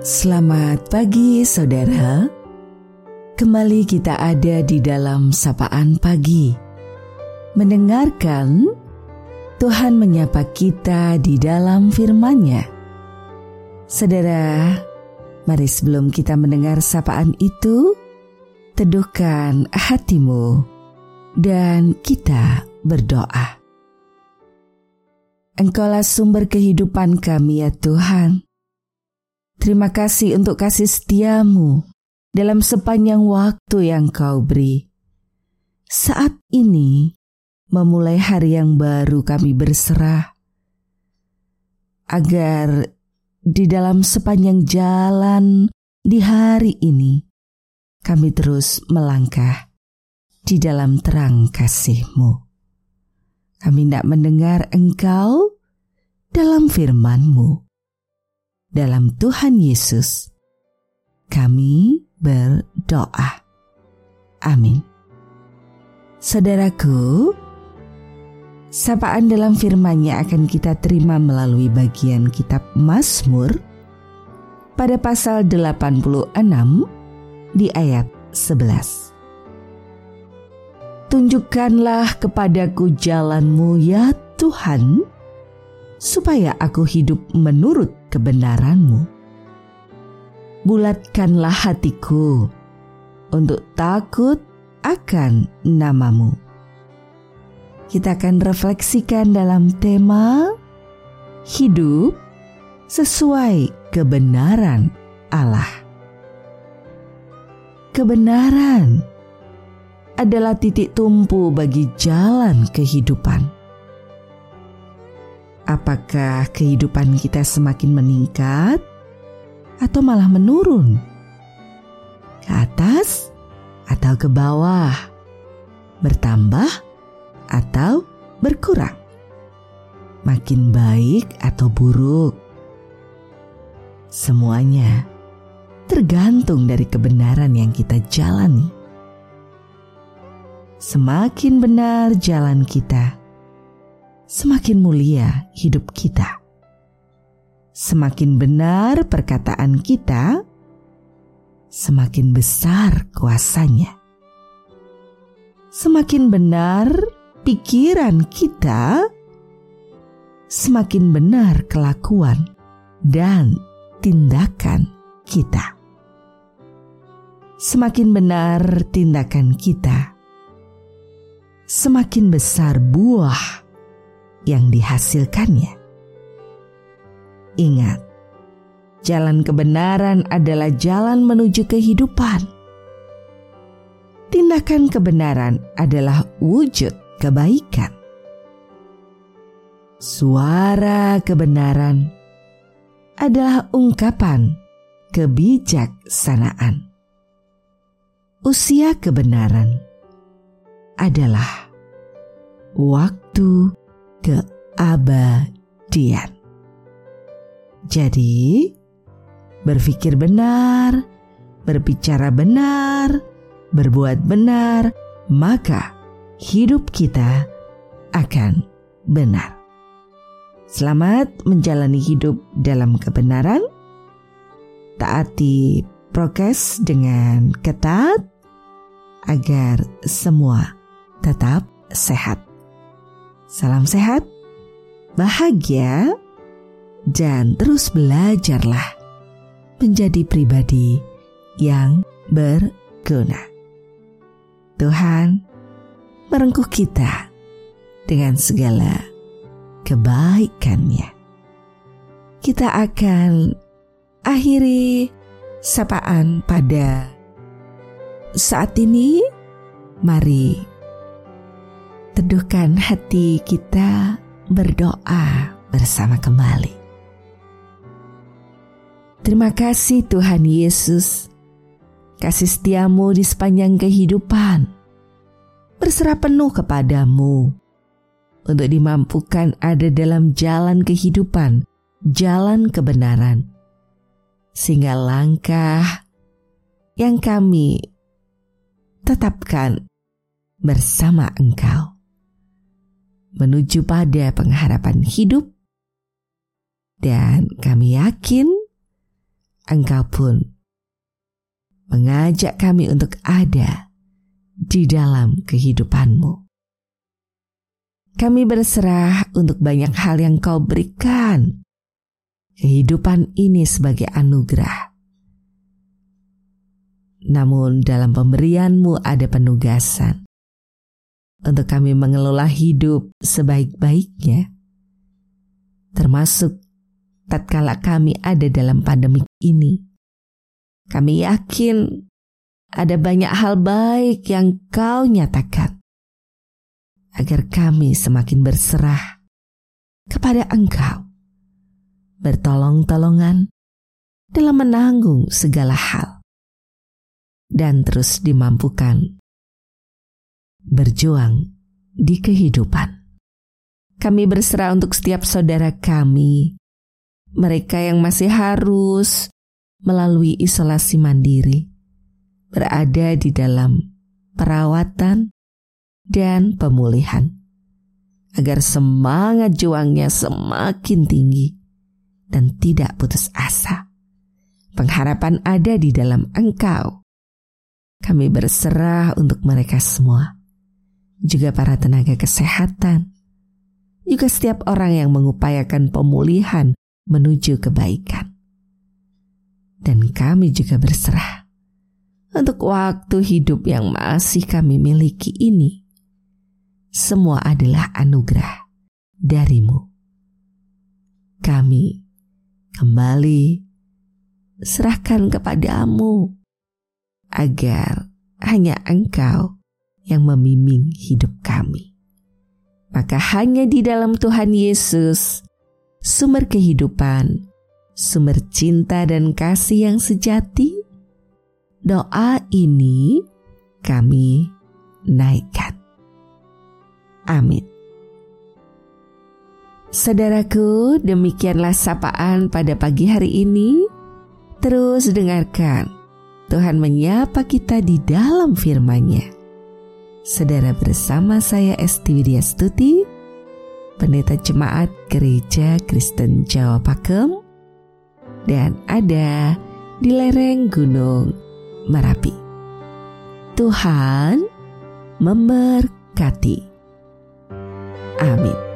Selamat pagi saudara. Kembali kita ada di dalam sapaan pagi. Mendengarkan Tuhan menyapa kita di dalam firman-Nya. Saudara, mari sebelum kita mendengar sapaan itu Teduhkan hatimu dan kita berdoa. Engkaulah sumber kehidupan kami ya Tuhan Terima kasih untuk kasih setiamu dalam sepanjang waktu yang kau beri. Saat ini, memulai hari yang baru kami berserah. Agar di dalam sepanjang jalan di hari ini, kami terus melangkah di dalam terang kasih-Mu. Kami tidak mendengar Engkau dalam firman-Mu dalam Tuhan Yesus, kami berdoa. Amin. Saudaraku, sapaan dalam firman-Nya akan kita terima melalui bagian kitab Mazmur pada pasal 86 di ayat 11. Tunjukkanlah kepadaku jalanmu ya Tuhan, supaya aku hidup menurut kebenaranmu. Bulatkanlah hatiku untuk takut akan namamu. Kita akan refleksikan dalam tema hidup sesuai kebenaran Allah. Kebenaran adalah titik tumpu bagi jalan kehidupan Apakah kehidupan kita semakin meningkat atau malah menurun? Ke atas atau ke bawah? Bertambah atau berkurang? Makin baik atau buruk? Semuanya tergantung dari kebenaran yang kita jalani. Semakin benar jalan kita, semakin mulia hidup kita. Semakin benar perkataan kita, semakin besar kuasanya. Semakin benar pikiran kita, semakin benar kelakuan dan tindakan kita. Semakin benar tindakan kita, semakin besar buah yang dihasilkannya. Ingat, jalan kebenaran adalah jalan menuju kehidupan. Tindakan kebenaran adalah wujud kebaikan. Suara kebenaran adalah ungkapan kebijaksanaan. Usia kebenaran adalah waktu keabadian. Jadi, berpikir benar, berbicara benar, berbuat benar, maka hidup kita akan benar. Selamat menjalani hidup dalam kebenaran. Taati prokes dengan ketat agar semua tetap sehat. Salam sehat, bahagia, dan terus belajarlah menjadi pribadi yang berguna. Tuhan merengkuh kita dengan segala kebaikannya. Kita akan akhiri sapaan pada saat ini. Mari teduhkan hati kita berdoa bersama kembali. Terima kasih Tuhan Yesus, kasih setiamu di sepanjang kehidupan. Berserah penuh kepadamu untuk dimampukan ada dalam jalan kehidupan, jalan kebenaran. Sehingga langkah yang kami tetapkan bersama engkau menuju pada pengharapan hidup, dan kami yakin Engkau pun mengajak kami untuk ada di dalam kehidupanmu. Kami berserah untuk banyak hal yang kau berikan. Kehidupan ini sebagai anugerah. Namun dalam pemberianmu ada penugasan. Untuk kami mengelola hidup sebaik-baiknya. Termasuk tatkala kami ada dalam pandemik ini. Kami yakin ada banyak hal baik yang kau nyatakan agar kami semakin berserah kepada Engkau, bertolong-tolongan dalam menanggung segala hal, dan terus dimampukan berjuang di kehidupan. Kami berserah untuk setiap saudara kami, mereka yang masih harus melalui isolasi mandiri, berada di dalam perawatan dan pemulihan, agar semangat juangnya semakin tinggi dan tidak putus asa. Pengharapan ada di dalam Engkau. Kami berserah untuk mereka semua, juga para tenaga kesehatan, juga setiap orang yang mengupayakan pemulihan menuju kebaikan. Dan kami juga berserah untuk waktu hidup yang masih kami miliki ini semua adalah anugerah darimu. Kami kembali serahkan kepadamu agar hanya engkau yang membimbing hidup kami. Maka hanya di dalam Tuhan Yesus, sumber kehidupan, sumber cinta dan kasih yang sejati, doa ini kami naikkan. Amin. Saudaraku, demikianlah sapaan pada pagi hari ini. Terus dengarkan, Tuhan menyapa kita di dalam firman-Nya. Saudara bersama saya Esti Widya Stuti, Pendeta Jemaat Gereja Kristen Jawa Pakem, dan ada di lereng Gunung Merapi. Tuhan memberkati. Amin.